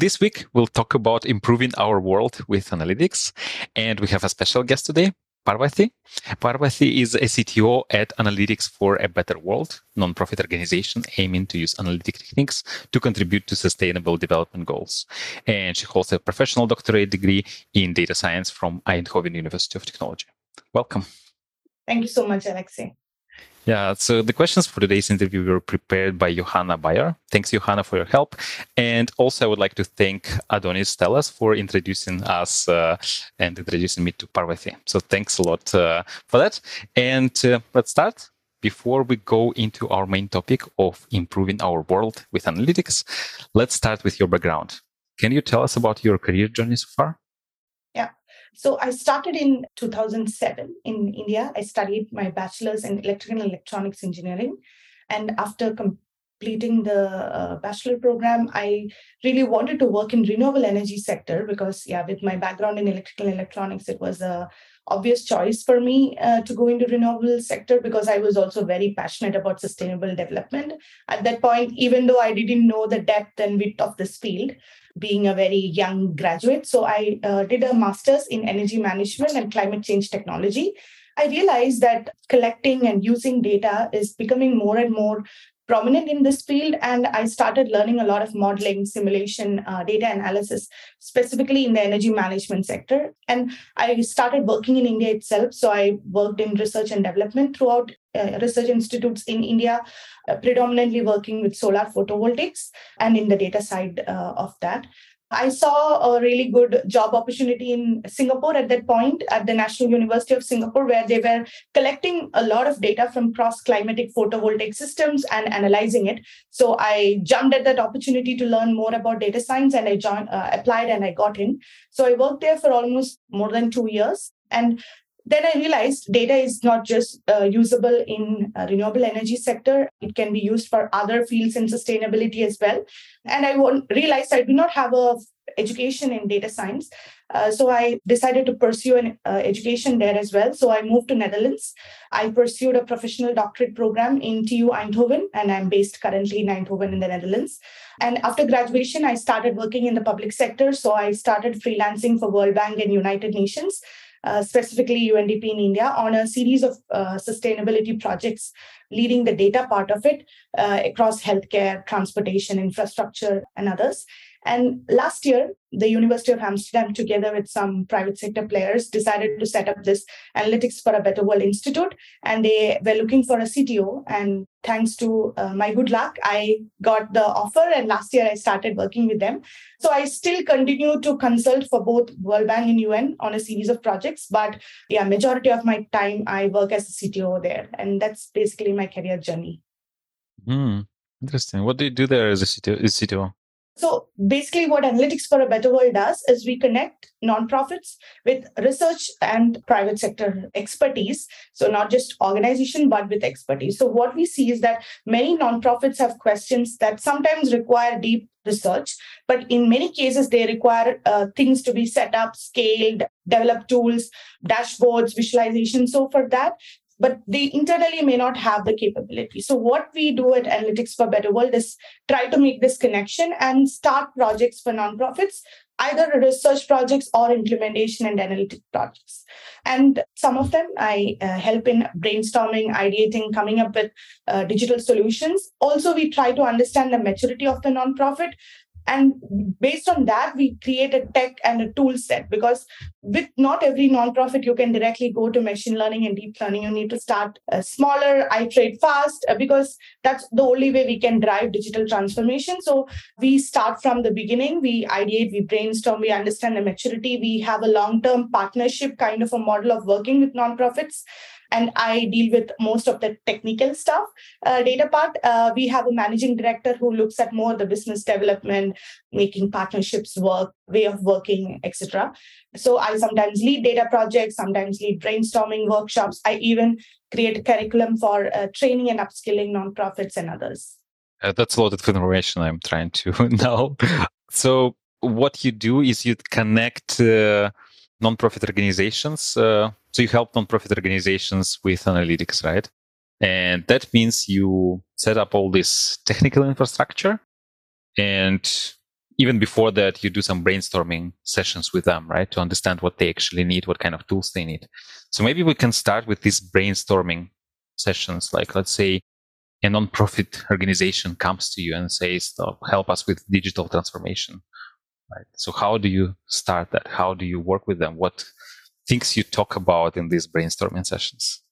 this week, we'll talk about improving our world with analytics. And we have a special guest today, Parvathy. Parvathy is a CTO at Analytics for a Better World, nonprofit organization aiming to use analytic techniques to contribute to sustainable development goals. And she holds a professional doctorate degree in data science from Eindhoven University of Technology. Welcome. Thank you so much, Alexei. Yeah, so the questions for today's interview were prepared by Johanna Bayer. Thanks, Johanna, for your help. And also, I would like to thank Adonis Stellas for introducing us uh, and introducing me to Parvathy. So thanks a lot uh, for that. And uh, let's start. Before we go into our main topic of improving our world with analytics, let's start with your background. Can you tell us about your career journey so far? So I started in 2007 in India. I studied my bachelor's in electrical and electronics engineering. And after completing the uh, bachelor program, I really wanted to work in renewable energy sector because, yeah, with my background in electrical and electronics, it was a obvious choice for me uh, to go into renewable sector because I was also very passionate about sustainable development. At that point, even though I didn't know the depth and width of this field, being a very young graduate. So I uh, did a master's in energy management and climate change technology. I realized that collecting and using data is becoming more and more prominent in this field and i started learning a lot of modeling simulation uh, data analysis specifically in the energy management sector and i started working in india itself so i worked in research and development throughout uh, research institutes in India, uh, predominantly working with solar photovoltaics and in the data side uh, of that. I saw a really good job opportunity in Singapore at that point at the National University of Singapore, where they were collecting a lot of data from cross climatic photovoltaic systems and analyzing it. So I jumped at that opportunity to learn more about data science and I joined, uh, applied and I got in. So I worked there for almost more than two years. And then i realized data is not just uh, usable in uh, renewable energy sector. It can be used for other fields in sustainability as well. And i realized i do not have a education in data science. Uh, so i decided to pursue an uh, education there as well. So i moved to netherlands. I pursued a professional doctorate program in tu eindhoven and i'm based currently in eindhoven in the netherlands. And after graduation i started working in the public sector. So i started freelancing for world bank and united nations uh, specifically UNDP in India, on a series of uh, sustainability projects, leading the data part of it uh, across healthcare, transportation, infrastructure, and others. And last year, the University of Amsterdam, together with some private sector players, decided to set up this Analytics for a Better World Institute. And they were looking for a CTO. And thanks to uh, my good luck, I got the offer. And last year, I started working with them. So I still continue to consult for both World Bank and UN on a series of projects. But yeah, majority of my time, I work as a CTO there. And that's basically my career journey. Hmm. Interesting. What do you do there as a CTO? So basically, what Analytics for a Better World does is we connect nonprofits with research and private sector expertise. So not just organization, but with expertise. So what we see is that many nonprofits have questions that sometimes require deep research, but in many cases, they require uh, things to be set up, scaled, develop tools, dashboards, visualization. So for that, but they internally may not have the capability. So, what we do at Analytics for Better World is try to make this connection and start projects for nonprofits, either research projects or implementation and analytic projects. And some of them I uh, help in brainstorming, ideating, coming up with uh, digital solutions. Also, we try to understand the maturity of the nonprofit and based on that we create a tech and a tool set because with not every nonprofit you can directly go to machine learning and deep learning. You need to start uh, smaller iterate fast uh, because that's the only way we can drive digital transformation. So we start from the beginning. We ideate we brainstorm we understand the maturity. We have a long term partnership kind of a model of working with nonprofits and I deal with most of the technical stuff. Uh, data part, uh, we have a managing director who looks at more the business development, making partnerships work, way of working, etc. So I sometimes lead data projects, sometimes lead brainstorming workshops. I even create a curriculum for uh, training and upskilling nonprofits and others. Uh, that's a lot of information I'm trying to know. so what you do is you connect uh, nonprofit organizations uh, so you help nonprofit organizations with analytics, right? And that means you set up all this technical infrastructure and even before that, you do some brainstorming sessions with them, right? To understand what they actually need, what kind of tools they need. So maybe we can start with these brainstorming sessions. Like, let's say a nonprofit organization comes to you and says, help us with digital transformation. Right. So how do you start that? How do you work with them? What things you talk about in these brainstorming sessions?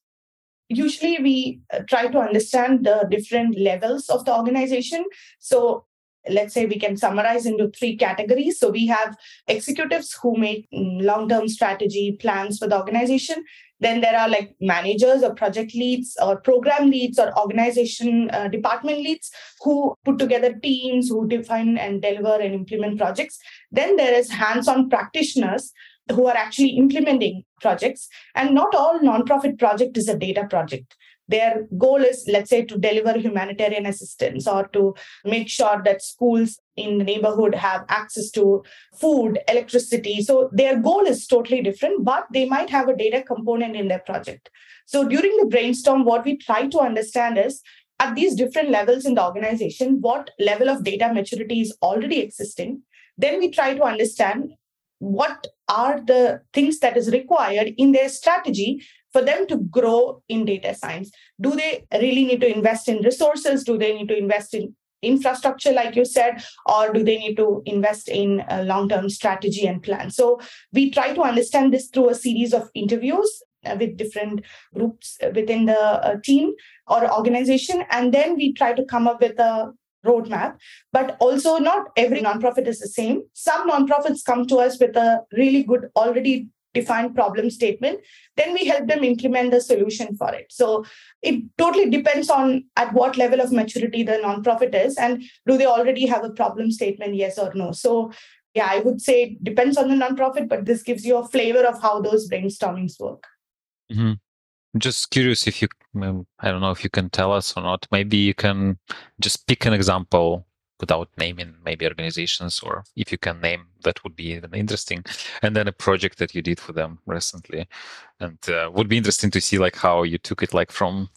Usually we uh, try to understand the different levels of the organization. So let's say we can summarize into three categories. So we have executives who make mm, long term strategy plans for the organization. Then there are like managers or project leads or program leads or organization uh, department leads who put together teams who define and deliver and implement projects. Then there is hands on practitioners who are actually implementing projects. And not all nonprofit project is a data project their goal is let's say to deliver humanitarian assistance or to make sure that schools in the neighborhood have access to food electricity. So their goal is totally different but they might have a data component in their project. So during the brainstorm what we try to understand is at these different levels in the organization what level of data maturity is already existing? Then we try to understand what are the things that is required in their strategy for them to grow in data science. Do they really need to invest in resources? Do they need to invest in infrastructure like you said or do they need to invest in a long-term strategy and plan? So we try to understand this through a series of interviews uh, with different groups within the uh, team or organization and then we try to come up with a roadmap. But also not every nonprofit is the same. Some nonprofits come to us with a really good already defined problem statement then we help them implement the solution for it. So it totally depends on at what level of maturity the nonprofit is and do they already have a problem statement yes or no. So yeah i would say it depends on the nonprofit but this gives you a flavor of how those brainstormings work. Mm-hmm. just curious if you um, i don't know if you can tell us or not. Maybe you can just pick an example without naming maybe organizations or if you can name that would be even interesting and then a project that you did for them recently and uh, would be interesting to see like how you took it like from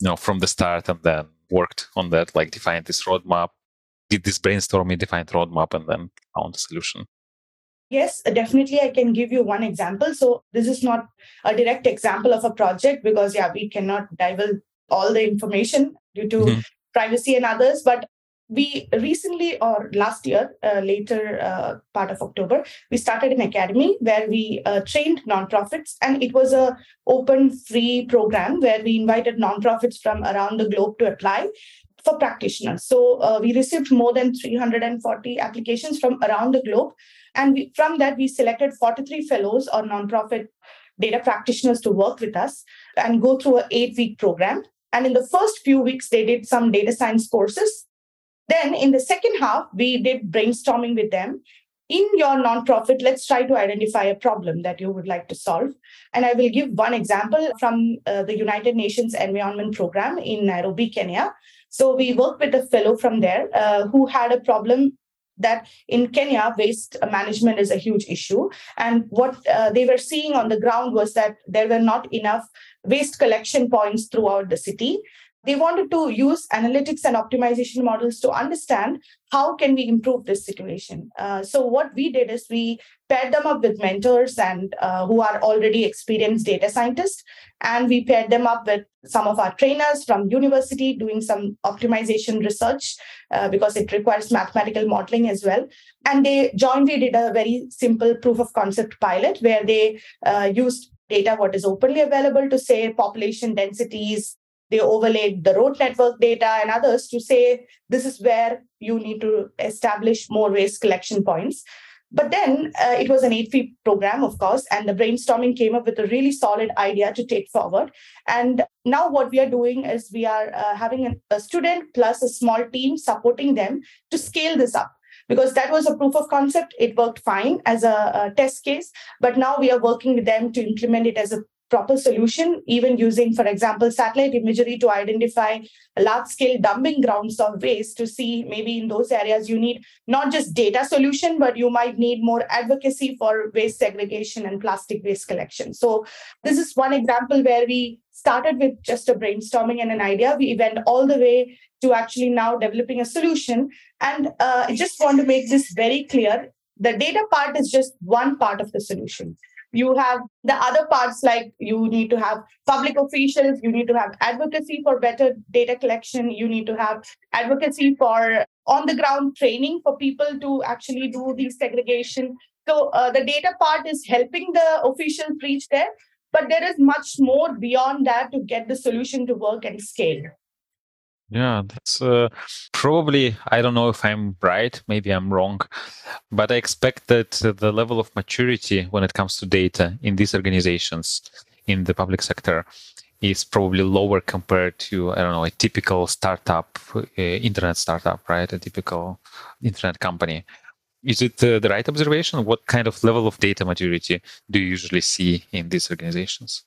you know from the start and then worked on that like defined this roadmap did this brainstorming defined roadmap and then found a solution Yes, definitely. I can give you one example. So, this is not a direct example of a project because, yeah, we cannot divulge all the information due to mm-hmm. privacy and others. But we recently or last year uh, later uh, part of october we started an academy where we uh, trained nonprofits and it was a open free program where we invited nonprofits from around the globe to apply for practitioners. So uh, we received more than 340 applications from around the globe and we, from that we selected 43 fellows or nonprofit data practitioners to work with us and go through an eight week program. And in the first few weeks they did some data science courses then in the second half, we did brainstorming with them. In your nonprofit, let's try to identify a problem that you would like to solve. And I will give one example from uh, the United Nations Environment Program in Nairobi, Kenya. So we worked with a fellow from there uh, who had a problem that in Kenya, waste management is a huge issue. And what uh, they were seeing on the ground was that there were not enough waste collection points throughout the city they wanted to use analytics and optimization models to understand how can we improve this situation. Uh, so what we did is we paired them up with mentors and uh, who are already experienced data scientists and we paired them up with some of our trainers from university doing some optimization research uh, because it requires mathematical modeling as well. And they jointly did a very simple proof of concept pilot where they uh, used data what is openly available to say population densities they overlaid the road network data and others to say this is where you need to establish more waste collection points. But then uh, it was an eight week program, of course, and the brainstorming came up with a really solid idea to take forward. And now, what we are doing is we are uh, having a, a student plus a small team supporting them to scale this up because that was a proof of concept. It worked fine as a, a, test case, but now we are working with them to implement it as a proper solution, even using, for example, satellite imagery to identify large scale dumping grounds of waste to see maybe in those areas you need not just data solution, but you might need more advocacy for waste segregation and plastic waste collection. So this is one example where we started with just a brainstorming and an idea. We went all the way to actually now developing a solution. And uh, I just want to make this very clear. The data part is just one part of the solution you have the other parts like you need to have public officials you need to have advocacy for better data collection you need to have advocacy for on the ground training for people to actually do the segregation. So uh, the data part is helping the officials reach there but there is much more beyond that to get the solution to work and scale yeah, that's uh, probably, I don't know if I'm right, maybe I'm wrong, but I expect that the level of maturity when it comes to data in these organizations in the public sector is probably lower compared to, I don't know, a typical startup, uh, internet startup, right? A typical internet company. Is it uh, the right observation? What kind of level of data maturity do you usually see in these organizations?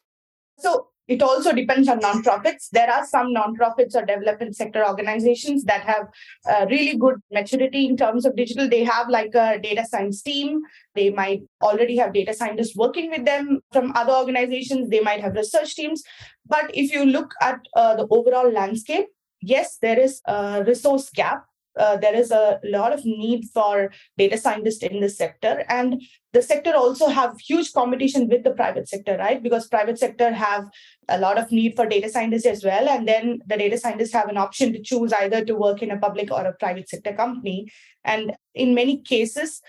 It also depends on nonprofits. There are some nonprofits or development sector organizations that have uh, really good maturity in terms of digital. They have like a data science team. They might already have data scientists working with them from other organizations. They might have research teams. But if you look at uh, the overall landscape, yes, there is a resource gap uh, there is a lot of need for data scientists in this sector. And the sector also have huge competition with the private sector right? Because private sector have a lot of need for data scientists as well. And then the data scientists have an option to choose either to work in a public or a private sector company. And in many cases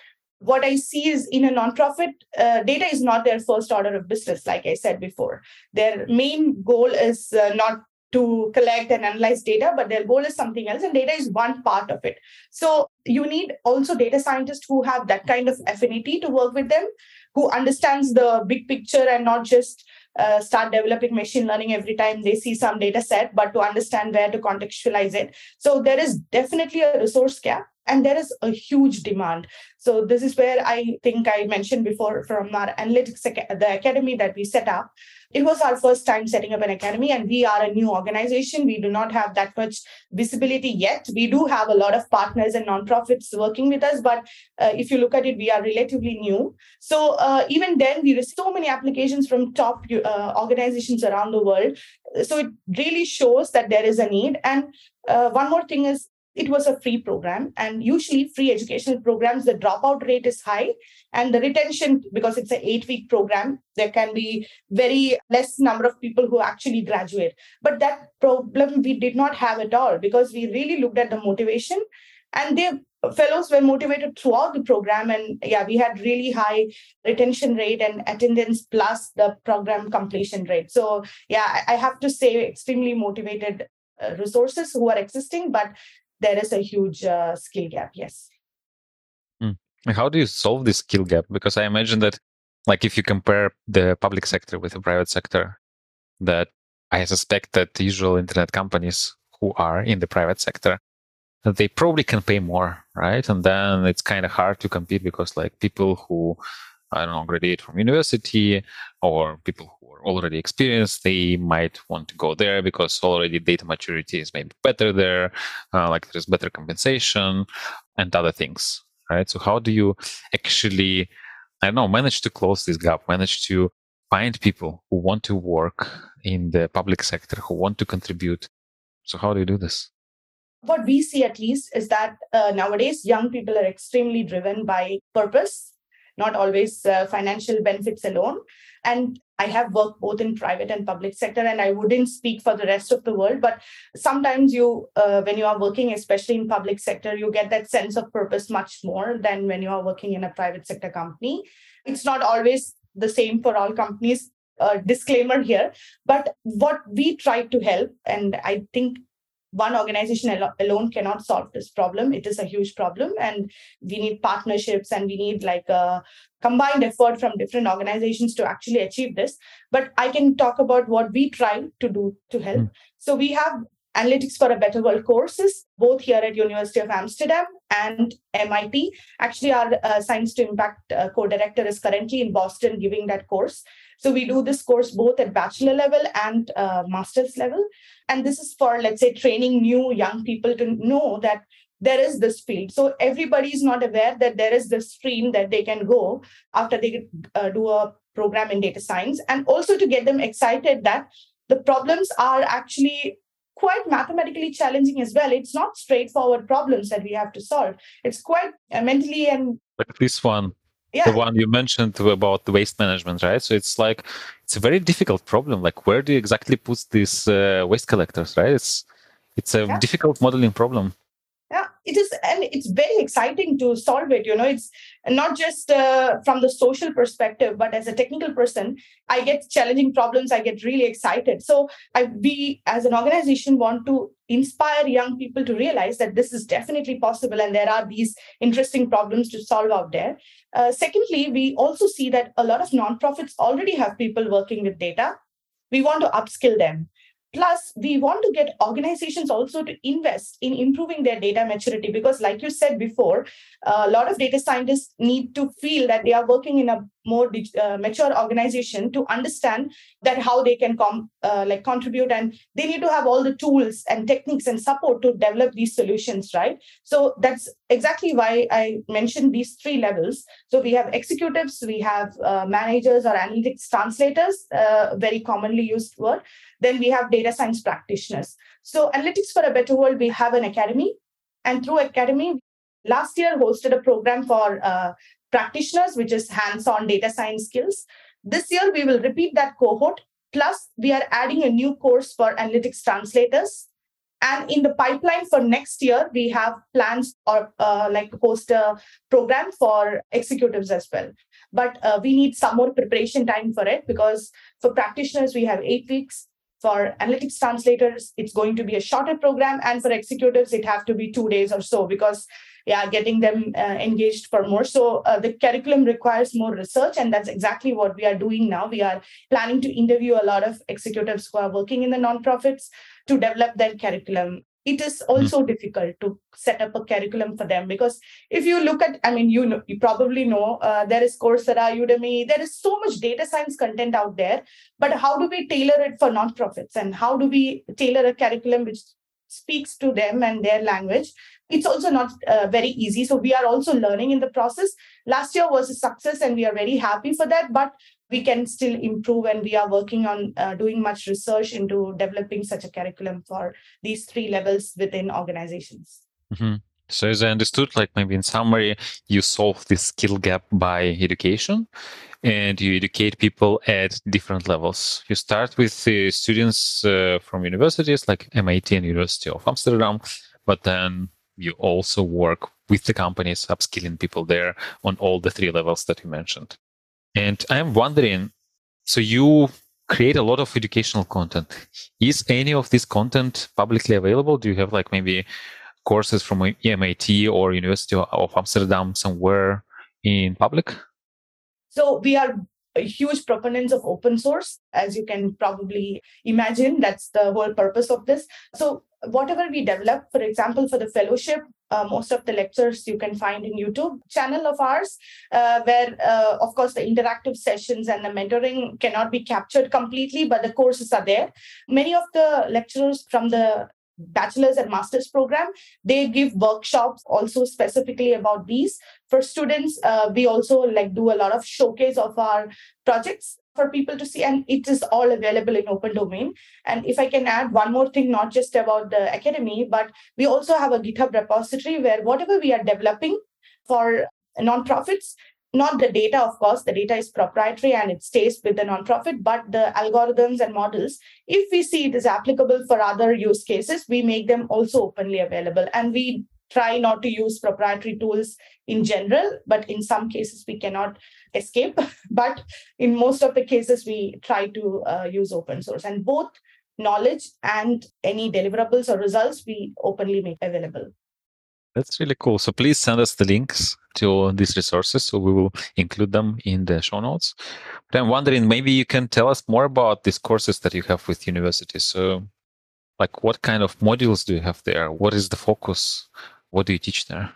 what I see is in a nonprofit, uh, data is not their first order of business, like I said before. Their main goal is uh, not to collect and analyze data, but their goal is something else, and data is one part of it. So you need also data scientists who have that kind of affinity to work with them, who understands the big picture and not just uh, start developing machine learning every time they see some data set, but to understand where to contextualize it. So there is definitely a resource gap and there is a huge demand. So this is where i think i mentioned before from our analytics the academy that we set up. It was our first time setting up an academy and we are a new organization. We do not have that much visibility yet. We do have a lot of partners and nonprofits working with us but uh, if you look at it we are relatively new. So uh, even then we received so many applications from top uh, organizations around the world. So it really shows that there is a need. And uh, one more thing is it was a free program. And usually free educational programs the dropout rate is high and the retention because it's an eight week program there can be very less number of people who actually graduate. But that problem we did not have at all because we really looked at the motivation and the fellows were motivated throughout the program. And yeah we had really high retention rate and attendance plus the program completion rate. So yeah i have to say extremely motivated uh, resources who are existing but there is a huge uh, skill gap. Yes. Mm. How do you solve this skill gap? Because I imagine that, like, if you compare the public sector with the private sector, that I suspect that usual internet companies who are in the private sector, they probably can pay more, right? And then it's kind of hard to compete because, like, people who I don't know, graduate from university or people who are already experienced, they might want to go there because already data maturity is maybe better there, uh, like there's better compensation and other things, right? So how do you actually, I don't know, manage to close this gap, manage to find people who want to work in the public sector, who want to contribute? So how do you do this? What we see at least is that uh, nowadays young people are extremely driven by purpose not always uh, financial benefits alone. And I have worked both in private and public sector, and I wouldn't speak for the rest of the world. But sometimes you, uh, when you are working, especially in public sector, you get that sense of purpose much more than when you are working in a private sector company. It's not always the same for all companies. Uh, disclaimer here, but what we try to help, and I think one organization al- alone cannot solve this problem. It is a huge problem and we need partnerships and we need like a combined effort from different organizations to actually achieve this. But i can talk about what we try to do to help. Mm. so we have analytics for a better world courses both here at university of amsterdam and mit actually our uh, science to impact uh, co-director is currently in boston giving that course So we do this course both at bachelor level and uh, master's level. And this is for, let's say, training new young people to know that there is this field. So everybody is not aware that there is this stream that they can go after they uh, do a program in data science, and also to get them excited that the problems are actually quite mathematically challenging as well. It's not straightforward problems that we have to solve. It's quite uh, mentally and like this one yeah. the one you mentioned about the waste management, right? So it's like it's a very difficult problem. Like where do you exactly put these uh, waste collectors, right? It's it's a yeah. difficult modeling problem it is and it's very exciting to solve it you know it's not just uh, from the social perspective but as a technical person i get challenging problems i get really excited. So i we as an organization want to inspire young people to realize that this is definitely possible and there are these interesting problems to solve out there. Uh, secondly we also see that a lot of nonprofits already have people working with data. We want to upskill them Plus, we want to get organizations also to invest in improving their data maturity because, like you said before, a lot of data scientists need to feel that they are working in a more uh, mature organization to understand that how they can com- uh, like contribute and they need to have all the tools and techniques and support to develop these solutions right? So that's exactly why i mentioned these three levels. So we have executives we have uh, managers or analytics translators uh, very commonly used word. Then we have data science practitioners. So analytics for a better world we have an academy. And through academy last year hosted a program for uh, practitioners, which is hands on data science skills. This year, we will repeat that cohort. Plus, we are adding a new course for analytics translators. And in the pipeline for next year, we have plans or uh, like host a program for executives as well. But uh, we need some more preparation time for it because for practitioners, we have eight weeks. For analytics translators, it's going to be a shorter program. And for executives, it have to be two days or so because yeah getting them uh, engaged for more so uh, the curriculum requires more research and that's exactly what we are doing now we are planning to interview a lot of executives who are working in the nonprofits to develop their curriculum it is also mm-hmm. difficult to set up a curriculum for them because if you look at i mean you know you probably know uh, there is coursera udemy there is so much data science content out there but how do we tailor it for nonprofits and how do we tailor a curriculum which speaks to them and their language? It's also not uh, very easy. So we are also learning in the process. Last year was a success and we are very happy for that but we can still improve and we are working on uh, doing much research into developing such a curriculum for these three levels within organizations mm-hmm. so as i understood like maybe in summary you solve this skill gap by education and you educate people at different levels. You start with uh, students uh, from universities like MIT and University of Amsterdam, but then you also work with the companies, upskilling people there on all the three levels that you mentioned. And I'm wondering so you create a lot of educational content. Is any of this content publicly available? Do you have like maybe courses from MIT or University of Amsterdam somewhere in public? So we are huge proponents of open source, as you can probably imagine. That's the whole purpose of this. So whatever we develop, for example, for the fellowship, uh, most of the lectures you can find in YouTube channel of ours, uh, where uh, of course the interactive sessions and the mentoring cannot be captured completely, but the courses are there. Many of the lecturers from the bachelor's and master's program. They give workshops also specifically about these. For students uh, we also like do a lot of showcase of our projects for people to see and it is all available in open domain. And if i can add one more thing not just about the academy but we also have a github repository where whatever we are developing for nonprofits not the data, of course, the data is proprietary and it stays with the nonprofit, but the algorithms and models, if we see it is applicable for other use cases, we make them also openly available. And we try not to use proprietary tools in general, but in some cases we cannot escape. But in most of the cases, we try to uh, use open source and both knowledge and any deliverables or results we openly make available. That's really cool. So please send us the links to these resources so we will include them in the show notes. But I'm wondering, maybe you can tell us more about these courses that you have with universities. So, like, what kind of modules do you have there? What is the focus? What do you teach there?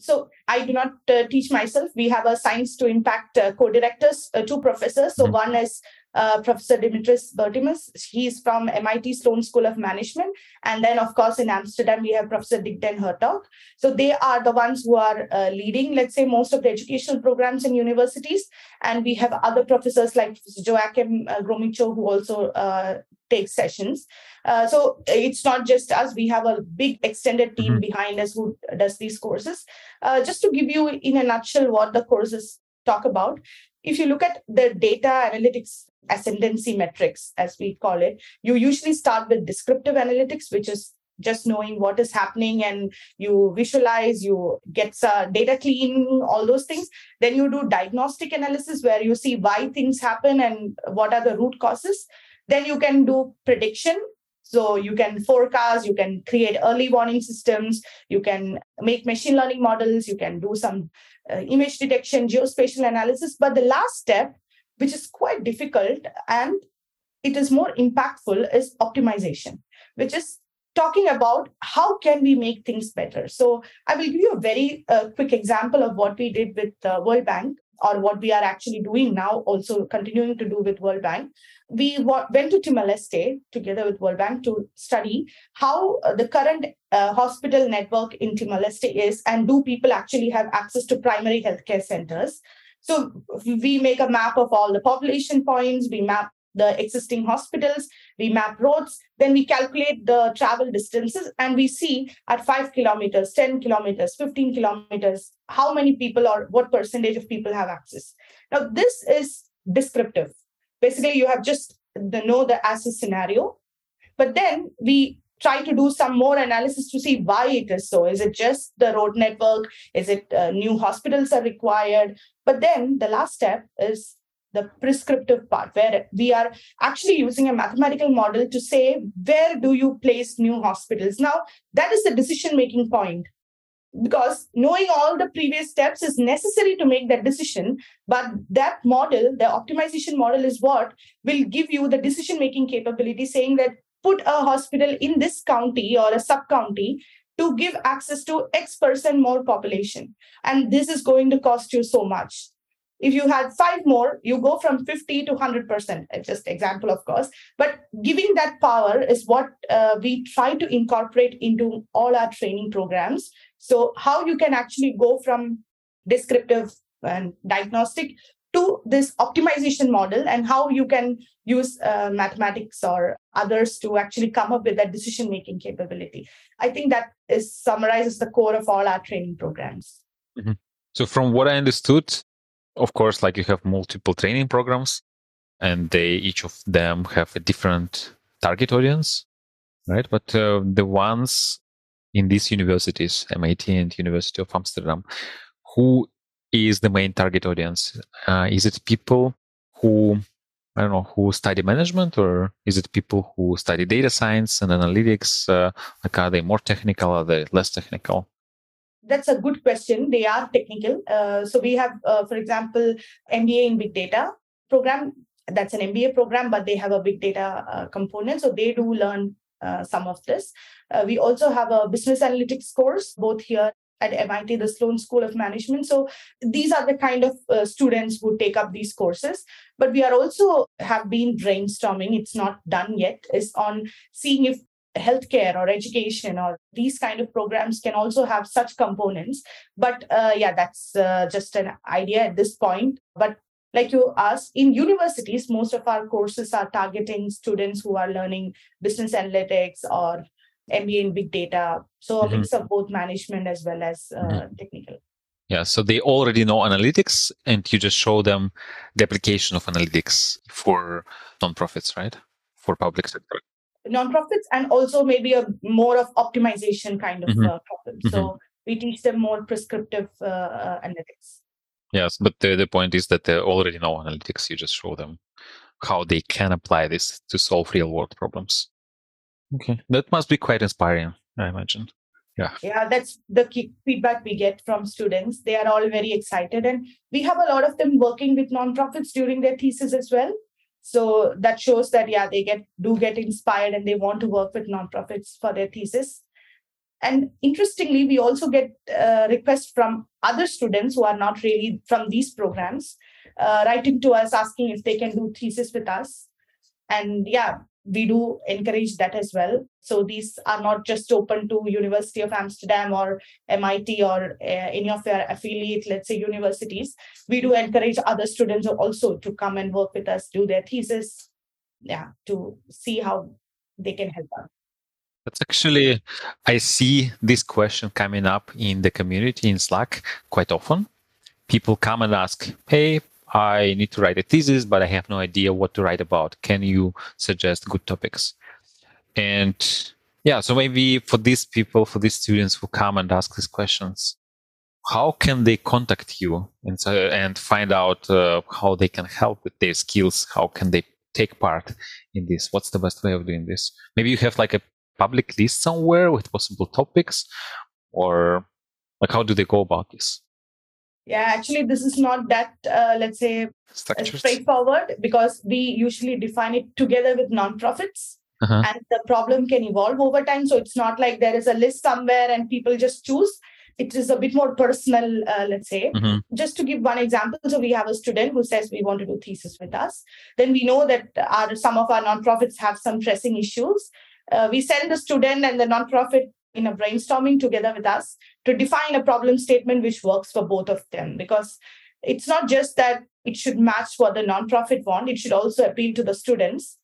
So I do not uh, teach myself. We have a science to impact uh, co-directors, uh, two professors. So mm-hmm. one is uh, Professor Dimitris Bertsimas. He's from MIT Sloan School of Management. And then, of course, in Amsterdam, we have Professor Dick den Hertog. So they are the ones who are uh, leading, let's say, most of the educational programs in universities. And we have other professors like Professor Joachim uh, Gromicho, who also uh, takes sessions. Uh, so it's not just us. We have a big extended team mm-hmm. behind us who does these courses. Uh, just to give you in a nutshell what the courses talk about, if you look at the data analytics ascendancy metrics, as we call it, you usually start with descriptive analytics, which is just knowing what is happening and you visualize, you get uh, data clean, all those things. Then you do diagnostic analysis where you see why things happen and what are the root causes. Then you can do prediction. So you can forecast, you can create early warning systems, you can make machine learning models, you can do some uh, image detection, geospatial analysis. But the last step, which is quite difficult and it is more impactful, is optimization, which is talking about how can we make things better. So I will give you a very uh, quick example of what we did with uh, World Bank or what we are actually doing now, also continuing to do with World Bank. We went to Timor Leste together with World Bank to study how uh, the current uh, hospital network in Timor Leste is, and do people actually have access to primary healthcare centers. So we make a map of all the population points, we map the existing hospitals, we map roads, then we calculate the travel distances, and we see at 5 kilometers, 10 kilometers, 15 kilometers, how many people or what percentage of people have access. Now, this is descriptive. Basically, you have just the know the as a scenario, but then we try to do some more analysis to see why it is so. Is it just the road network? Is it uh, new hospitals are required? But then the last step is the prescriptive part where we are actually using a mathematical model to say where do you place new hospitals now that is the decision making point because knowing all the previous steps is necessary to make that decision but that model the optimization model is what will give you the decision making capability saying that put a hospital in this county or a sub county to give access to x percent more population. And this is going to cost you so much if you had five more, you go from 50 to 100%. Just example, of course. But giving that power is what uh, we try to incorporate into all our training programs. So how you can actually go from descriptive and diagnostic to this optimization model and how you can use uh, mathematics or others to actually come up with that decision making capability i think that is summarizes the core of all our training programs mm-hmm. so from what i understood of course, like you have multiple training programs, and they each of them have a different target audience, right? But uh, the ones in these universities, MIT and University of Amsterdam, who is the main target audience? Uh, is it people who I don't know who study management, or is it people who study data science and analytics? Uh, like, are they more technical? Are they less technical? That's a good question. They are technical. Uh, so we have, uh, for example, MBA in big data program. That's an MBA program, but they have a big data uh, component. So they do learn uh, some of this. Uh, we also have a business analytics course, both here at MIT, the Sloan School of Management. So these are the kind of uh, students who take up these courses. But we are also have been brainstorming. It's not done yet. Is on seeing if healthcare or education or these kind of programs can also have such components. But uh, yeah that's uh, just an idea at this point. But like you asked in universities most of our courses are targeting students who are learning business analytics or mba in big data. So mm-hmm. a mix of both management as well as uh, mm-hmm. technical. Yeah so they already know analytics and you just show them the application of analytics for nonprofits right? For public sector nonprofits and also maybe a more of optimization kind of mm-hmm. uh, problem. Mm-hmm. So we teach them more prescriptive uh, uh, analytics. Yes, but the, the point is that they already know analytics. You just show them how they can apply this to solve real world problems. Okay, that must be quite inspiring, I imagine. Yeah. Yeah, that's the key feedback we get from students. They are all very excited. And we have a lot of them working with nonprofits during their thesis as well so that shows that yeah they get do get inspired and they want to work with nonprofits for their thesis And interestingly, we also get uh, requests from other students who are not really from these programs uh, writing to us asking if they can do thesis with us. And yeah, we do encourage that as well. So these are not just open to University of Amsterdam or MIT or uh, any of their affiliate, let's say, universities. We do encourage other students also to come and work with us, do their thesis, yeah, to see how they can help us. That's actually, I see this question coming up in the community in Slack quite often. People come and ask, Hey, I need to write a thesis, but I have no idea what to write about. Can you suggest good topics? And yeah, so maybe for these people, for these students who come and ask these questions, how can they contact you and, so, and find out uh, how they can help with their skills? How can they take part in this? What's the best way of doing this? Maybe you have like a public list somewhere with possible topics, or like how do they go about this? Yeah, actually, this is not that, uh, let's say, uh, straightforward because we usually define it together with nonprofits. Uh-huh. And the problem can evolve over time. So it's not like there is a list somewhere and people just choose. It is a bit more personal, uh, let's say. Mm-hmm. Just to give one example, so we have a student who says we want to do thesis with us. Then we know that our some of our nonprofits have some pressing issues. Uh, we send the student and the nonprofit in a brainstorming together with us to define a problem statement which works for both of them. Because it's not just that it should match what the nonprofit want it should also appeal to the students.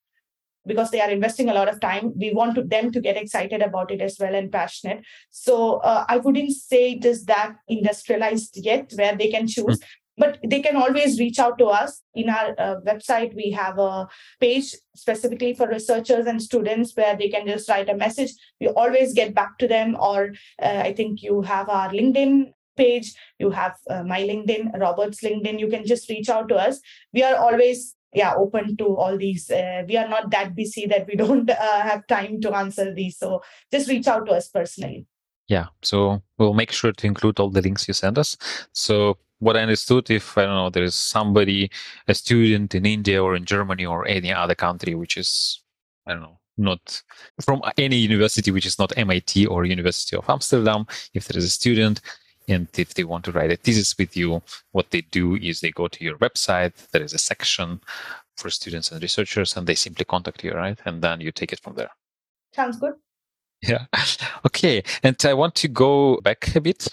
Because they are investing a lot of time we want to, them to get excited about it as well and passionate. So uh, i wouldn't say it is that industrialized yet where they can choose but they can always reach out to us. In our uh, website we have a page specifically for researchers and students where they can just write a message. We always get back to them or uh, i think you have our linkedin page you have uh, my linkedin robert's linkedin. You can just reach out to us. We are always yeah open to all these. Uh, we are not that busy that we don't uh, have time to answer these. So just reach out to us personally yeah so we'll make sure to include all the links you send us so what I understood, if I don't know, there is somebody, a student in India or in Germany or any other country, which is, I don't know, not from any university, which is not MIT or University of Amsterdam, if there is a student and if they want to write a thesis with you, what they do is they go to your website. There is a section for students and researchers, and they simply contact you, right? And then you take it from there. Sounds good. Yeah. Okay. And I want to go back a bit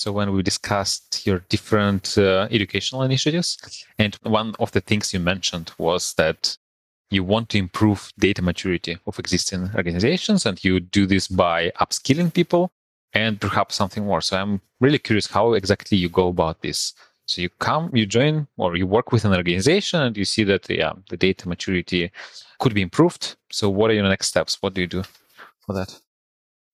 so when we discussed your different uh, educational initiatives, and one of the things you mentioned was that you want to improve data maturity of existing organizations, and you do this by upskilling people and perhaps something more. So I'm really curious how exactly you go about this. So you come, you join, or you work with an organization, and you see that yeah, the data maturity could be improved. So what are your next steps? What do you do for that?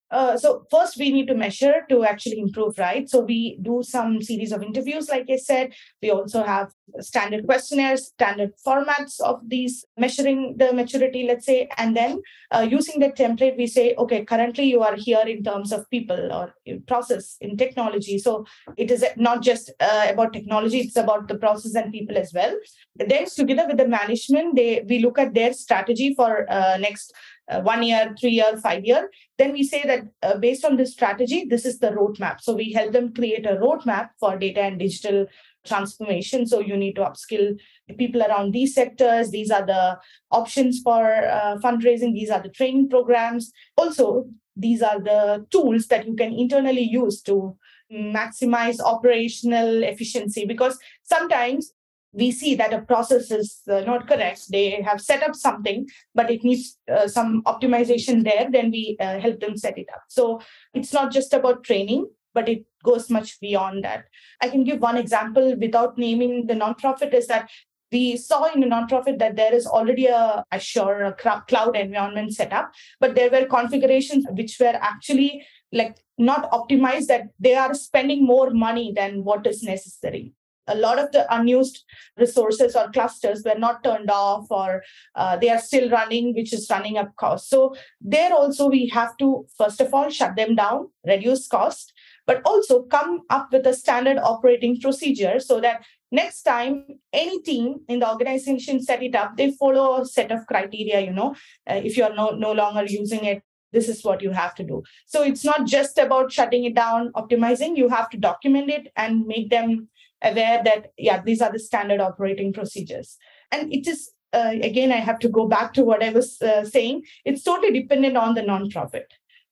Uh, so first we need to measure to actually improve right? So we do some series of interviews like i said. We also have standard questionnaires standard formats of these measuring the maturity let's say. And then uh, using the template we say okay currently you are here in terms of people or process in technology. So it is not just uh, about technology it's about the process and people as well. Then together with the management they we look at their strategy for uh, next uh, one year, three year, five year, then we say that uh, based on this strategy, this is the roadmap. So we help them create a roadmap for data and digital transformation. So you need to upskill people around these sectors. These are the options for uh, fundraising. These are the training programs. Also, these are the tools that you can internally use to maximize operational efficiency because sometimes we see that a process is uh, not correct. They have set up something but it needs uh, some optimization there then we uh, help them set it up. So it's not just about training but it goes much beyond that. I can give one example without naming the nonprofit is that we saw in a nonprofit that there is already a Azure a cloud environment set up, but there were configurations which were actually like not optimized that they are spending more money than what is necessary a lot of the unused resources or clusters were not turned off or uh, they are still running which is running up cost so there also we have to first of all shut them down reduce cost but also come up with a standard operating procedure so that next time any team in the organization set it up they follow a set of criteria you know uh, if you are no, no longer using it this is what you have to do. So it's not just about shutting it down, optimizing. You have to document it and make them aware that, yeah, these are the standard operating procedures. And it is, uh, again, I have to go back to what I was uh, saying. It's totally dependent on the nonprofit.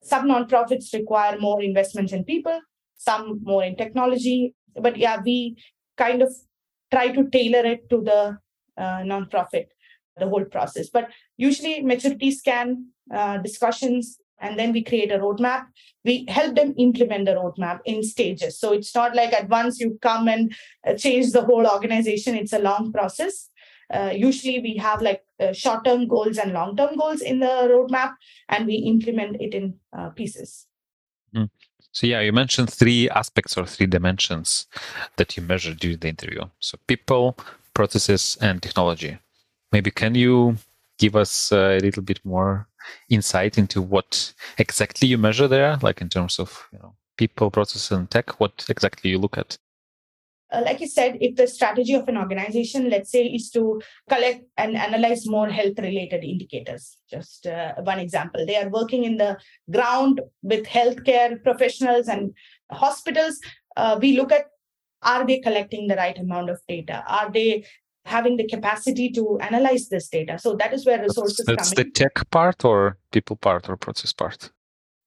Some nonprofits require more investments in people, some more in technology. But yeah, we kind of try to tailor it to the uh, nonprofit, the whole process. But usually, maturity scan uh, discussions and then we create a roadmap. We help them implement the roadmap in stages. So it's not like at once you come and uh, change the whole organization. It's a long process. Uh, usually we have like uh, short term goals and long term goals in the roadmap and we implement it in uh, pieces. Mm. so yeah you mentioned three aspects or three dimensions that you measured during the interview. So people processes and technology. Maybe can you give us a little bit more insight into what exactly you measure there, like in terms of you know people, process, and tech? What exactly you look at? Uh, like you said, if the strategy of an organization, let's say, is to collect and analyze more health related indicators, just uh, one example, they are working in the ground with healthcare professionals and hospitals. Uh, we look at are they collecting the right amount of data? Are they having the capacity to analyze this data. So that is where resources that's, that's the tech part or people part or process part?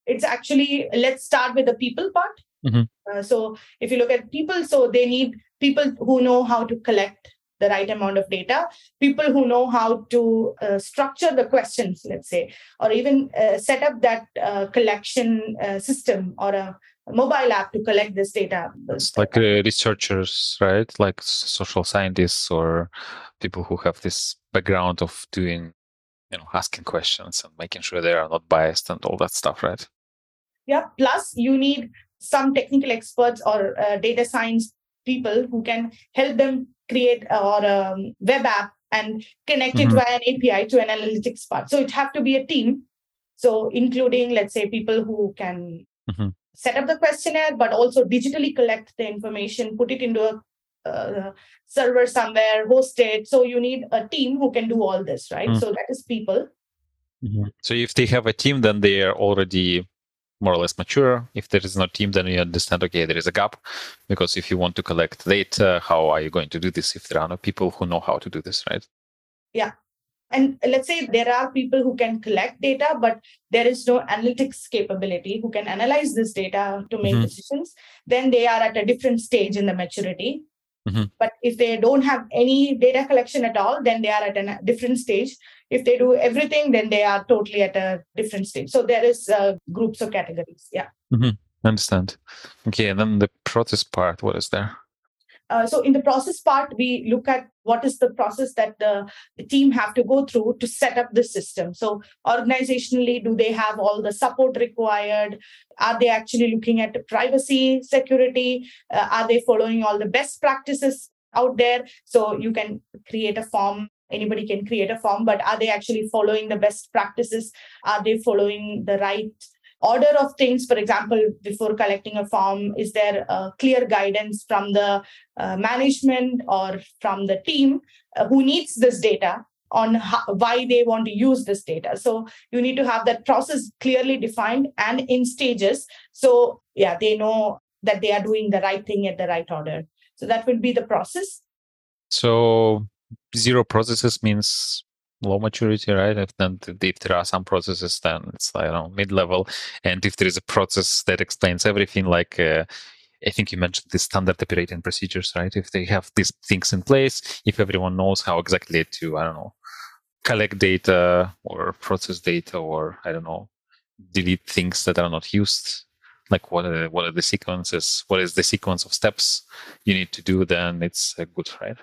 It's actually, let's start with the people part. Mm-hmm. Uh, so if you look at people, so they need people who know how to collect the right amount of data, people who know how to uh, structure the questions, let's say, or even uh, set up that uh, collection uh, system or a mobile app to collect this data. Like uh, researchers, right? Like social scientists or people who have this background of doing, you know, asking questions and making sure they are not biased and all that stuff, right? Yeah. Plus, you need some technical experts or uh, data science people who can help them create or a um, web app and connect it mm-hmm. via an API to an analytics part. So it have to be a team. So including, let's say, people who can mm-hmm set up the questionnaire, but also digitally collect the information, put it into a uh, server somewhere, host it. So you need a team who can do all this, right? Mm. So that is people. Mm-hmm. So if they have a team, then they are already more or less mature. If there is no team, then you understand, okay, there is a gap. Because if you want to collect data, how are you going to do this if there are no people who know how to do this, right? Yeah. And let's say there are people who can collect data, but there is no analytics capability who can analyze this data to make mm-hmm. decisions, then they are at a different stage in the maturity. Mm-hmm. But if they don't have any data collection at all, then they are at a different stage. If they do everything, then they are totally at a different stage. So there is uh, groups of categories. Yeah. Mm-hmm. Understand. Okay, and then the process part. What is there? Uh, so in the process part, we look at what is the process that the, the, team have to go through to set up the system. So organizationally, do they have all the support required? Are they actually looking at privacy, security? Uh, are they following all the best practices out there? So you can create a form anybody can create a form but are they actually following the best practices are they following the right order of things for example before collecting a form is there a clear guidance from the uh, management or from the team uh, who needs this data on how, why they want to use this data? So you need to have that process clearly defined and in stages. So yeah they know that they are doing the right thing at the right order. So that would be the process. So zero processes means low maturity, right? If then if there are some processes, then it's I don't know mid level, and if there is a process that explains everything, like uh, I think you mentioned the standard operating procedures, right? If they have these things in place, if everyone knows how exactly to I don't know collect data or process data or I don't know delete things that are not used like what are the, what are the sequences? What is the sequence of steps you need to do? Then it's uh, good right?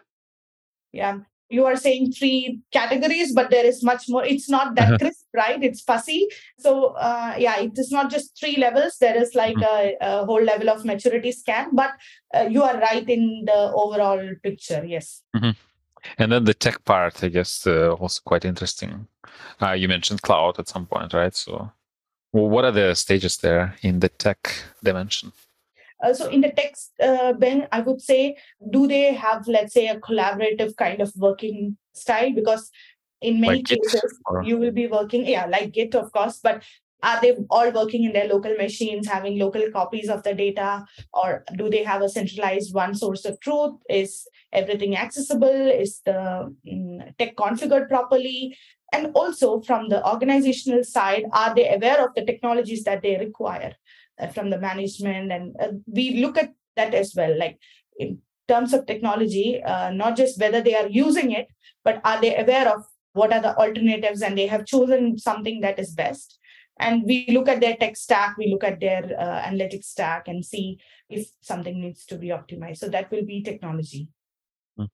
Yeah you are saying three categories but there is much more. It's not that uh-huh. crisp right? It's fussy. So uh, yeah it is not just three levels. There is like mm-hmm. a, a, whole level of maturity scan but uh, you are right in the overall picture yes. Mm-hmm. and then the tech part i guess uh, was quite interesting. Uh, you mentioned cloud at some point right? So well, what are the stages there in the tech dimension uh, so in the text, uh, Ben, I would say, do they have, let's say, a collaborative kind of working style? Because in many like cases, you will be working, yeah, like Git, of course, but are they all working in their local machines having local copies of the data? Or do they have a centralized one source of truth? Is everything accessible? Is the mm, tech configured properly? And also from the organizational side are they aware of the technologies that they require from the management and uh, we look at that as well like in terms of technology uh, not just whether they are using it but are they aware of what are the alternatives and they have chosen something that is best. And we look at their tech stack we look at their uh, analytics stack and see if something needs to be optimized. So that will be technology. Hmm.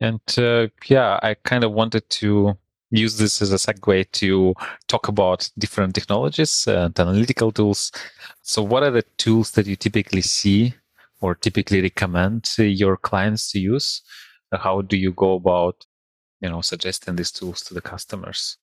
and uh, yeah i kind of wanted to use this as a segue to talk about different technologies and analytical tools. So what are the tools that you typically see or typically recommend your clients to use? How do you go about you know suggesting these tools to the customers?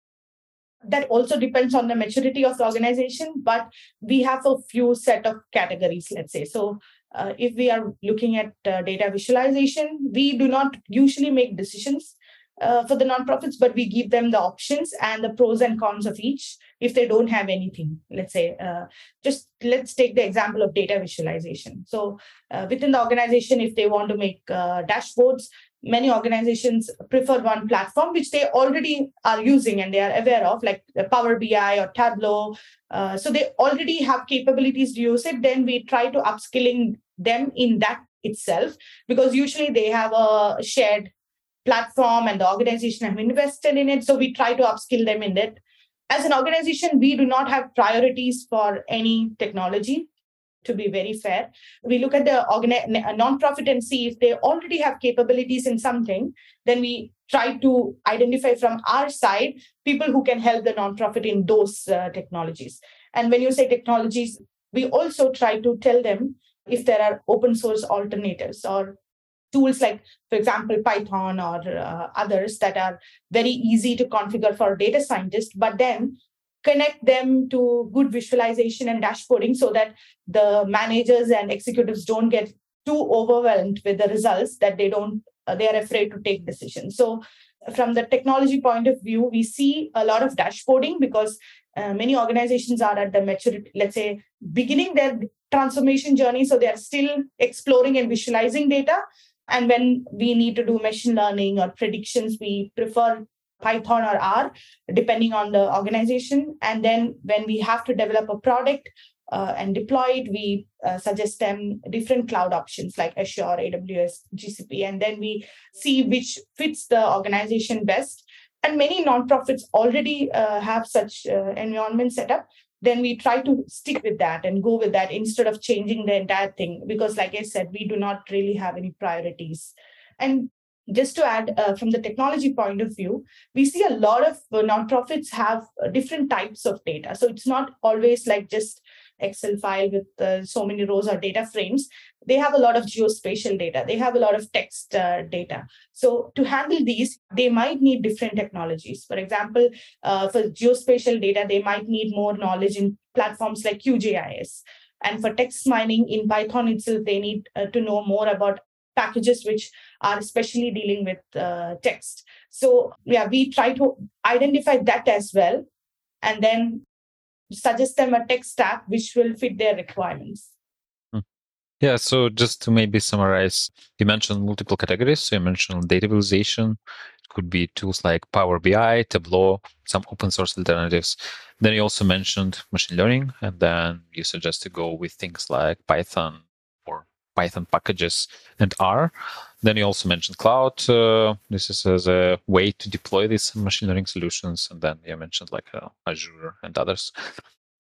That also depends on the maturity of the organization but we have a few set of categories let's say. So uh, if we are looking at uh, data visualization we do not usually make decisions uh, for the nonprofits but we give them the options and the pros and cons of each if they don't have anything let's say uh, just let's take the example of data visualization. So uh, within the organization if they want to make uh, dashboards many organizations prefer one platform which they already are using and they are aware of like power bi or tableau. Uh, so they already have capabilities to use it. Then we try to upskilling them in that itself because usually they have a shared platform and the organization have invested in it so we try to upskill them in it as an organization we do not have priorities for any technology to be very fair. We look at the organi- nonprofit and see if they already have capabilities in something, then we try to identify from our side people who can help the nonprofit in those uh, technologies. And when you say technologies, we also try to tell them if there are open source alternatives or tools like for example python or uh, others that are very easy to configure for a data scientist but then connect them to good visualization and dashboarding so that the managers and executives don't get too overwhelmed with the results that they don't uh, they are afraid to take decisions. So from the technology point of view we see a lot of dashboarding because uh, many organizations are at the maturity let's say beginning their transformation journey so they are still exploring and visualizing data and when we need to do machine learning or predictions we prefer Python or R, depending on the organization. And then when we have to develop a product uh, and deploy it, we uh, suggest them different cloud options like Azure, AWS, GCP, and then we see which fits the organization best. And many nonprofits already uh, have such uh, environment set up. Then we try to stick with that and go with that instead of changing the entire thing. Because, like I said, we do not really have any priorities. And just to add uh, from the technology point of view we see a lot of uh, nonprofits have uh, different types of data so it's not always like just excel file with uh, so many rows or data frames they have a lot of geospatial data. They have a lot of text uh, data. So to handle these they might need different technologies. For example uh, for geospatial data they might need more knowledge in platforms like qgis and for text mining in python itself they need to know more about packages which are especially dealing with uh, text. So, yeah, we try to identify that as well. And then suggest them a tech stack which will fit their requirements. Hmm. Yeah, so just to maybe summarize, you mentioned multiple categories. So you mentioned data visualization. It could be tools like Power BI, Tableau, some open source alternatives. Then you also mentioned machine learning, and then you suggest to go with things like Python, or Python packages and R. Then you also mentioned cloud. Uh, this is as a way to deploy these machine learning solutions. And then you mentioned like uh, Azure and others.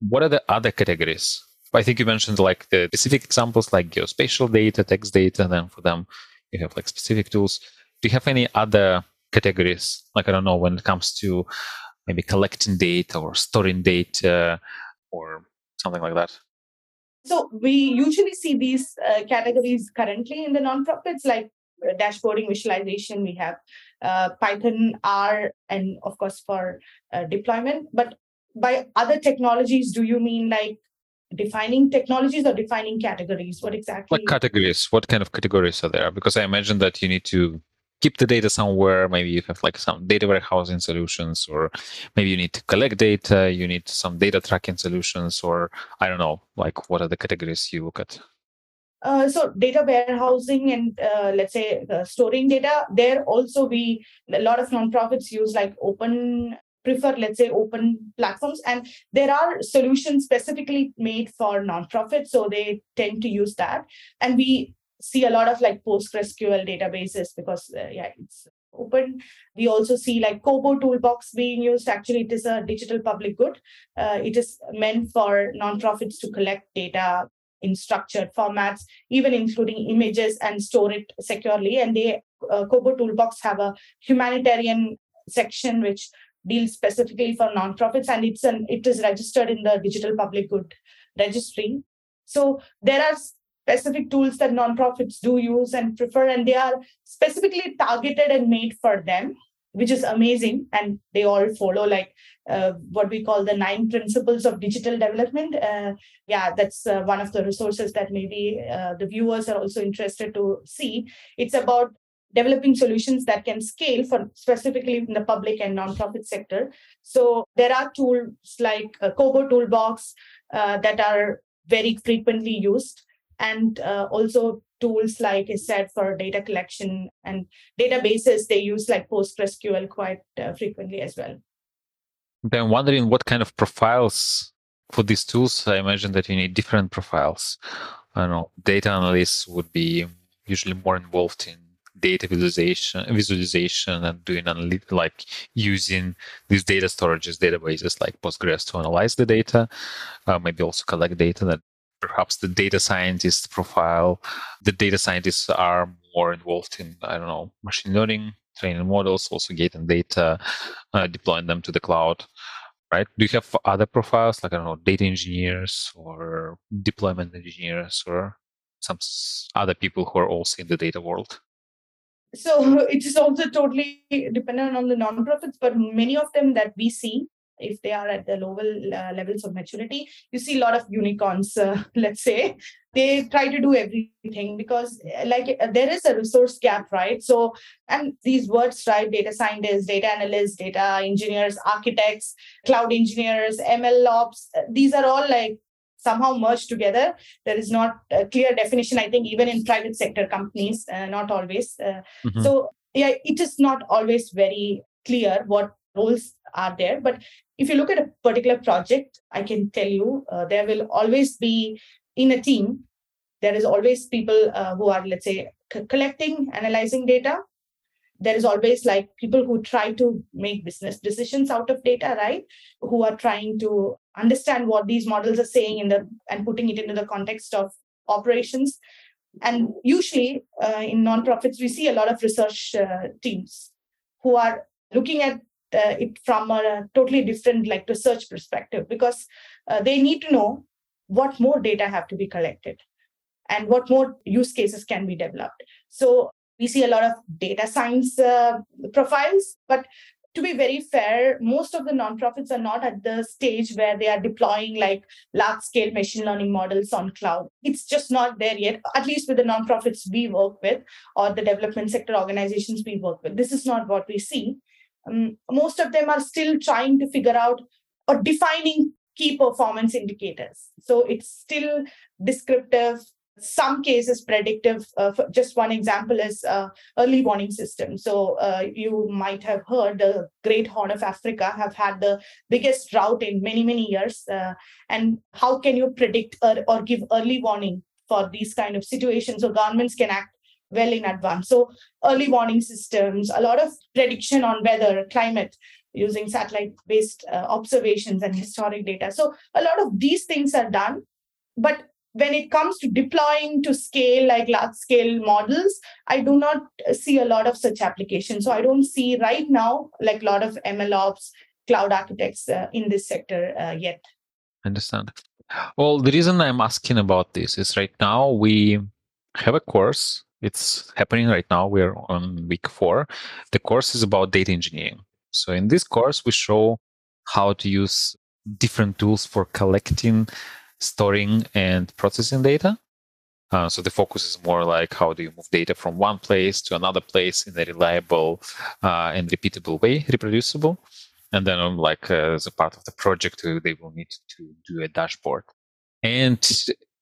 What are the other categories? I think you mentioned like the specific examples like geospatial data, text data. And then for them, you have like specific tools. Do you have any other categories? Like, I don't know, when it comes to maybe collecting data or storing data or something like that? So we usually see these uh, categories currently in the nonprofits, like dashboarding, visualization. We have uh, Python, R, and of course for uh, deployment. But by other technologies, do you mean like defining technologies or defining categories? What exactly? What categories? What kind of categories are there? Because I imagine that you need to keep the data somewhere. Maybe you have like some data warehousing solutions, or maybe you need to collect data. You need some data tracking solutions, or I don't know, like what are the categories you look at? Uh, so data warehousing and uh, let's say uh, storing data there also we a lot of nonprofits use like open prefer let's say open platforms. And there are solutions specifically made for nonprofits so they tend to use that. And we see a lot of like postgresql databases because uh, yeah it's open. We also see like kobo toolbox being used. Actually it is a digital public good. Uh, it is meant for nonprofits to collect data in structured formats, even including images and store it securely. And they uh, Kobo Toolbox have a humanitarian section which deals specifically for nonprofits, and it's an it is registered in the Digital Public Good Registry. So there are specific tools that nonprofits do use and prefer, and they are specifically targeted and made for them which is amazing. And they all follow like uh, what we call the nine principles of digital development. Uh, yeah that's uh, one of the resources that maybe uh, the viewers are also interested to see. It's about developing solutions that can scale for specifically in the public and nonprofit sector. So there are tools like uh, toolbox that are very frequently used and also tools like I said for data collection and databases they use like postgresql quite uh, frequently as well. Then wondering what kind of profiles for these tools. I imagine that you need different profiles. I don't know data analysts would be usually more involved in data visualization visualization and doing analytic, like using these data storages databases like postgres to analyze the data uh, maybe also collect data that perhaps the data scientist profile. The data scientists are more involved in, I don't know, machine learning, training models, also getting data, uh, deploying them to the cloud, right? Do you have other profiles, like, I don't know, data engineers or deployment engineers or some other people who are also in the data world? So it is also totally dependent on the nonprofits, but many of them that we see if they are at the lower uh, levels of maturity you see a lot of unicorns uh, let's say. They try to do everything because uh, like uh, there is a resource gap right? So and these words right data scientists data analysts data engineers architects cloud engineers ml ops uh, these are all like somehow merged together. There is not a clear definition i think even in private sector companies uh, not always mm-hmm. so yeah it is not always very clear what roles are there but if you look at a particular project, I can tell you uh, there will always be in a team, there is always people uh, who are, let's say, c- collecting, analyzing data. There is always like people who try to make business decisions out of data, right? Who are trying to understand what these models are saying in the and putting it into the context of operations. And usually uh, in nonprofits, we see a lot of research uh, teams who are looking at uh, it from a totally different like research perspective because uh, they need to know what more data have to be collected and what more use cases can be developed. So we see a lot of data science uh, profiles but to be very fair most of the nonprofits are not at the stage where they are deploying like large scale machine learning models on cloud. It's just not there yet at least with the nonprofits we work with or the development sector organizations we work with. This is not what we see um, most of them are still trying to figure out or defining key performance indicators. So it's still descriptive, some cases predictive. Uh, just one example is uh, early warning system. So uh, you might have heard the Great Horn of Africa have had the biggest drought in many many years. Uh, and how can you predict or, or give early warning for these kind of situations so governments can act well in advance. So early warning systems, a lot of prediction on weather, climate using satellite based uh, observations and historic data. So a lot of these things are done. But when it comes to deploying to scale like large scale models, I do not see a lot of such applications. So I don't see right now like a lot of MLOps, cloud architects uh, in this sector uh, yet. Understand. Well, the reason I'm asking about this is right now we have a course it's happening right now. We're on week four. The course is about data engineering. So in this course, we show how to use different tools for collecting, storing, and processing data. Uh, so the focus is more like how do you move data from one place to another place in a reliable uh, and repeatable way, reproducible. And then, um, like uh, as a part of the project, uh, they will need to do a dashboard. And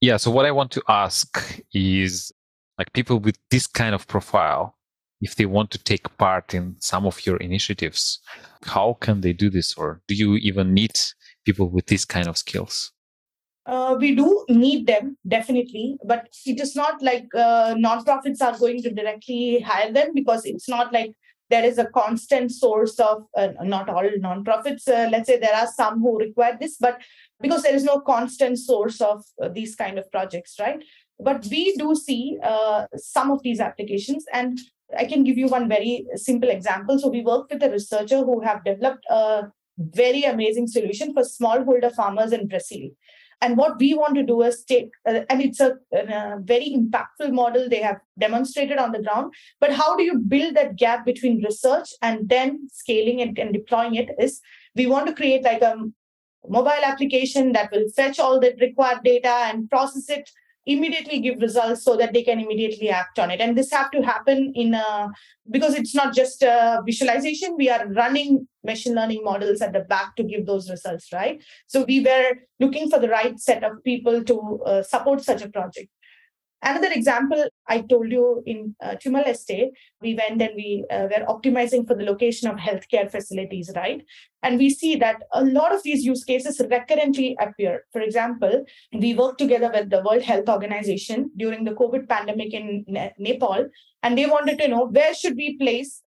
yeah, so what I want to ask is like people with this kind of profile, if they want to take part in some of your initiatives, how can they do this? Or do you even need people with this kind of skills? Uh, we do need them definitely, but it is not like uh, nonprofits are going to directly hire them because it's not like there is a constant source of uh, not all nonprofits. Uh, let's say there are some who require this, but because there is no constant source of uh, these kind of projects, right? But we do see uh, some of these applications, and I can give you one very simple example. So we work with a researcher who have developed a very amazing solution for smallholder farmers in Brazil. And what we want to do is take, uh, and it's a, a, very impactful model they have demonstrated on the ground. But how do you build that gap between research and then scaling it and deploying it? Is we want to create like a mobile application that will fetch all the required data and process it immediately give results so that they can immediately act on it. And this have to happen in a because it's not just a visualization we are running machine learning models at the back to give those results right? So we were looking for the right set of people to uh, support such a project Another example I told you in uh, Timor Leste, we went and we uh, were optimizing for the location of healthcare facilities, right? And we see that a lot of these use cases recurrently appear. For example, we worked together with the World Health Organization during the COVID pandemic in ne- Nepal, and they wanted to know where should we place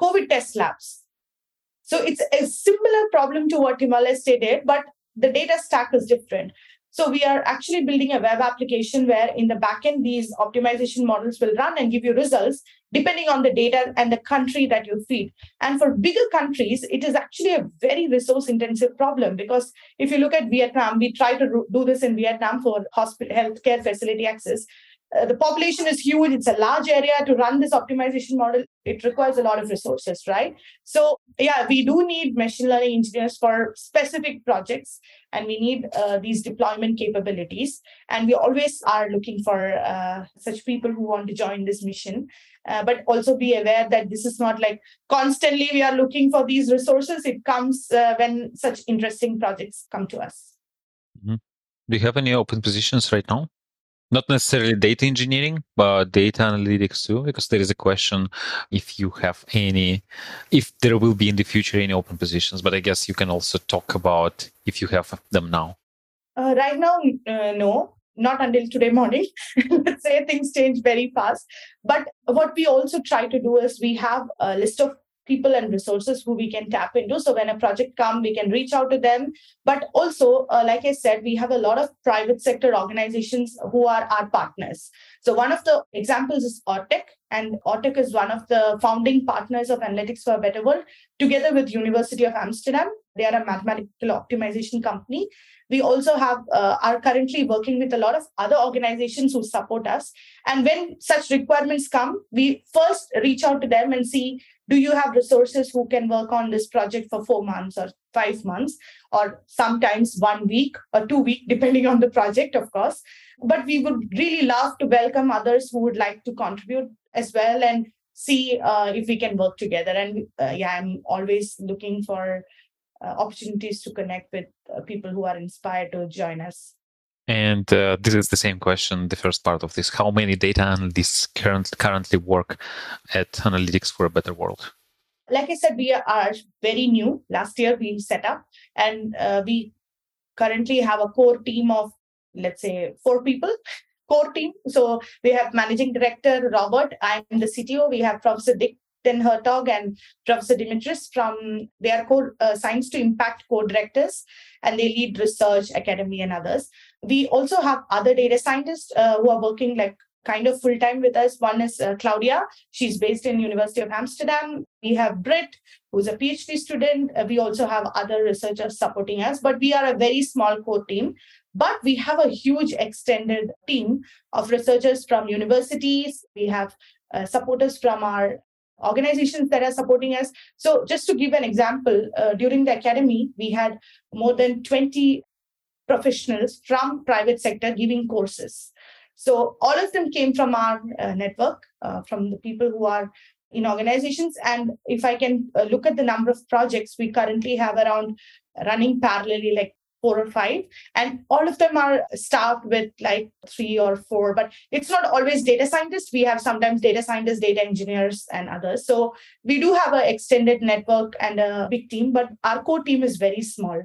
COVID test labs. So it's a similar problem to what Timor Leste did, but the data stack is different. So we are actually building a web application where in the backend, these optimization models will run and give you results depending on the data and the country that you feed. And for bigger countries, it is actually a very resource intensive problem because if you look at Vietnam, we try to do this in Vietnam for hospital healthcare facility access. Uh, the population is huge it's a large area to run this optimization model it requires a lot of resources right? So yeah we do need machine learning engineers for specific projects and we need uh, these deployment capabilities. And we always are looking for uh, such people who want to join this mission. Uh, but also be aware that this is not like constantly we are looking for these resources. It comes uh, when such interesting projects come to us. Mm-hmm. do you have any open positions right now not necessarily data engineering but data analytics too because there is a question if you have any if there will be in the future any open positions but i guess you can also talk about if you have them now. Uh, right now uh, no not until today morning. Let's say things change very fast. But what we also try to do is we have a list of people and resources who we can tap into. So when a project come we can reach out to them. But also uh, like i said we have a lot of private sector organizations who are our partners. So one of the examples is ORTEC and ORTEC is one of the founding partners of analytics for a better world. Together with university of amsterdam they are a mathematical optimization company. We also have uh, are currently working with a lot of other organizations who support us. And when such requirements come we first reach out to them and see do you have resources who can work on this project for 4 months or 5 months or sometimes 1 week or 2 week depending on the project of course but we would really love to welcome others who would like to contribute as well and see uh, if we can work together and uh, yeah i'm always looking for uh, opportunities to connect with uh, people who are inspired to join us. And uh, this is the same question, the first part of this. How many data analysts current, currently work at Analytics for a Better World? Like I said, we are very new. Last year we set up, and uh, we currently have a core team of, let's say, four people core team. So we have managing director Robert. I'm the CTO. We have Professor Dick Den Hertog and Professor Dimitris from they are core uh, science to impact co-directors and they lead research, academy, and others. We also have other data scientists uh, who are working like kind of full time with us. One is uh, Claudia. She's based in University of Amsterdam. We have Britt, who's a PhD student. Uh, we also have other researchers supporting us, but we are a very small core team. But we have a huge extended team of researchers from universities. We have uh, supporters from our organizations that are supporting us. So, just to give an example, uh, during the academy, we had more than 20 professionals from private sector giving courses. So all of them came from our uh, network, uh, from the people who are in organizations. And if I can uh, look at the number of projects, we currently have around running parallelly like four or five. And all of them are staffed with like three or four but it's not always data scientists. We have sometimes data scientists data engineers and others. So we do have an extended network and a big team but our core team is very small.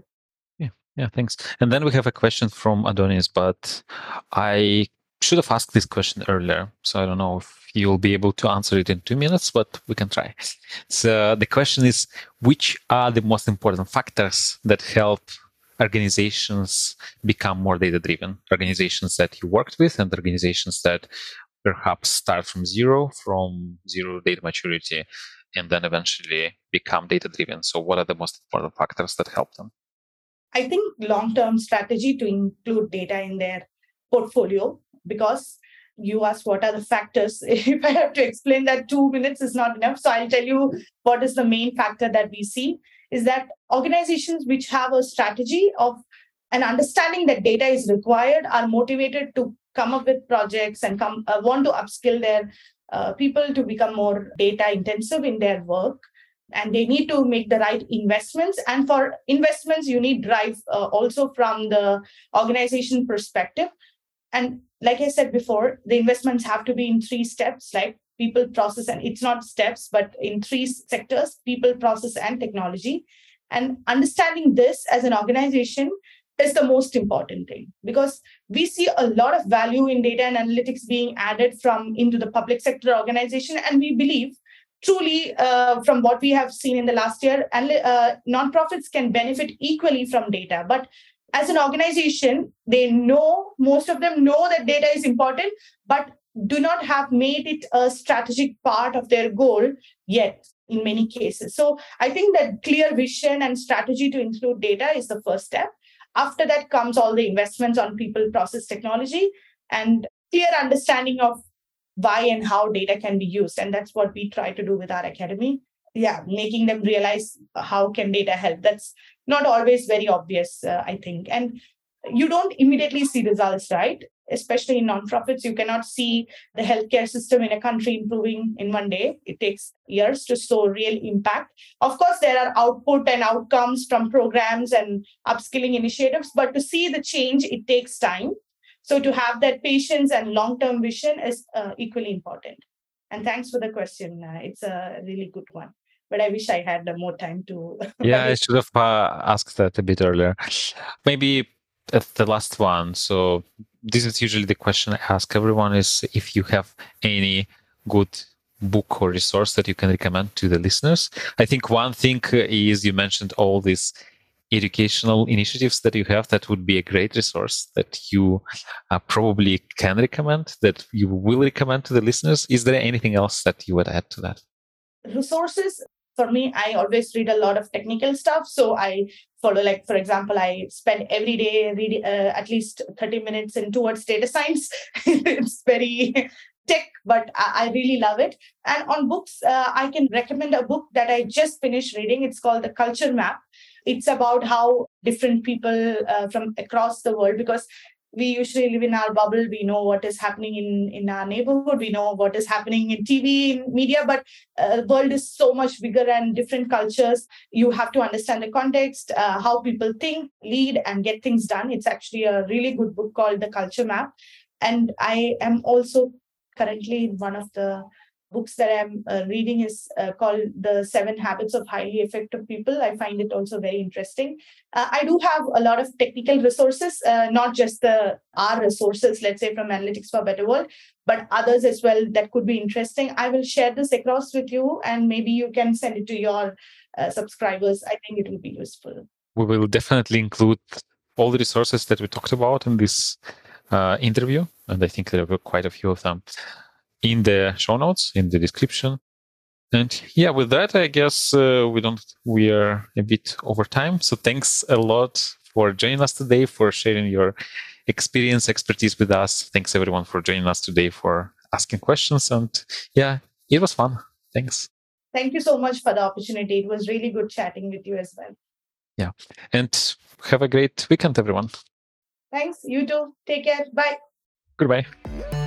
Yeah. Yeah thanks. And then we have a question from adonis but i should have asked this question earlier so i don't know if you'll be able to answer it in two minutes but we can try. So the question is which are the most important factors that help organizations become more data driven organizations that you worked with and organizations that perhaps start from zero from zero data maturity and then eventually become data driven so what are the most important factors that help them? I think long term strategy to include data in their portfolio because you asked what are the factors. If i have to explain that 2 minutes is not enough. So i'll tell you what is the main factor that we see is that organizations which have a strategy of an understanding that data is required are motivated to come up with projects and come uh, want to upskill their uh, people to become more data intensive in their work. And they need to make the right investments. And for investments you need drive uh, also from the organization perspective. And like i said before the investments have to be in three steps like people process and it's not steps but in three sectors people process and technology. And understanding this as an organization is the most important thing because we see a lot of value in data and analytics being added from into the public sector organization. And we believe truly uh, from what we have seen in the last year and uh, nonprofits can benefit equally from data. But as an organization they know most of them know that data is important but do not have made it a strategic part of their goal yet in many cases. So I think that clear vision and strategy to include data is the first step. After that comes all the investments on people, process, technology, and clear understanding of why and how data can be used. And that's what we try to do with our academy. Yeah, making them realize how can data help. That's not always very obvious, uh, I think. And you don't immediately see results, right? Especially in nonprofits, you cannot see the healthcare system in a country improving in one day. It takes years to show real impact. Of course, there are output and outcomes from programs and upskilling initiatives, but to see the change, it takes time. So to have that patience and long-term vision is uh, equally important. And thanks for the question. Uh, it's a really good one. But I wish I had more time to. yeah, I should have uh, asked that a bit earlier. Maybe the last one. So this is usually the question I ask everyone is if you have any good book or resource that you can recommend to the listeners. I think one thing is you mentioned all these educational initiatives that you have that would be a great resource that you uh, probably can recommend that you will recommend to the listeners is there anything else that you would add to that resources for me i always read a lot of technical stuff. So i follow like for example i spend every day reading uh, at least 30 minutes in towards data science. It's very tech but I, I, really love it. And on books uh, i can recommend a book that i just finished reading. It's called the culture map. It's about how different people uh, from across the world because we usually live in our bubble. We know what is happening in in our neighborhood. We know what is happening in tv in media but uh, the world is so much bigger and different cultures. You have to understand the context uh, how people think lead and get things done. It's actually a really good book called the culture map. And i am also currently in one of the books that I'm uh, reading is uh, called The Seven Habits of Highly Effective People. I find it also very interesting. Uh, I do have a lot of technical resources, uh, not just the R resources, let's say from Analytics for Better World, but others as well that could be interesting. I will share this across with you and maybe you can send it to your uh, subscribers. I think it will be useful. We will definitely include all the resources that we talked about in this uh, interview, and I think there were quite a few of them in the show notes, in the description. And yeah, with that, I guess uh, we don't, we are a bit over time. So thanks a lot for joining us today, for sharing your experience, expertise with us. Thanks everyone for joining us today, for asking questions. And yeah, it was fun. Thanks. Thank you so much for the opportunity. It was really good chatting with you as well. Yeah. And have a great weekend, everyone. Thanks. You too. Take care. Bye. Goodbye.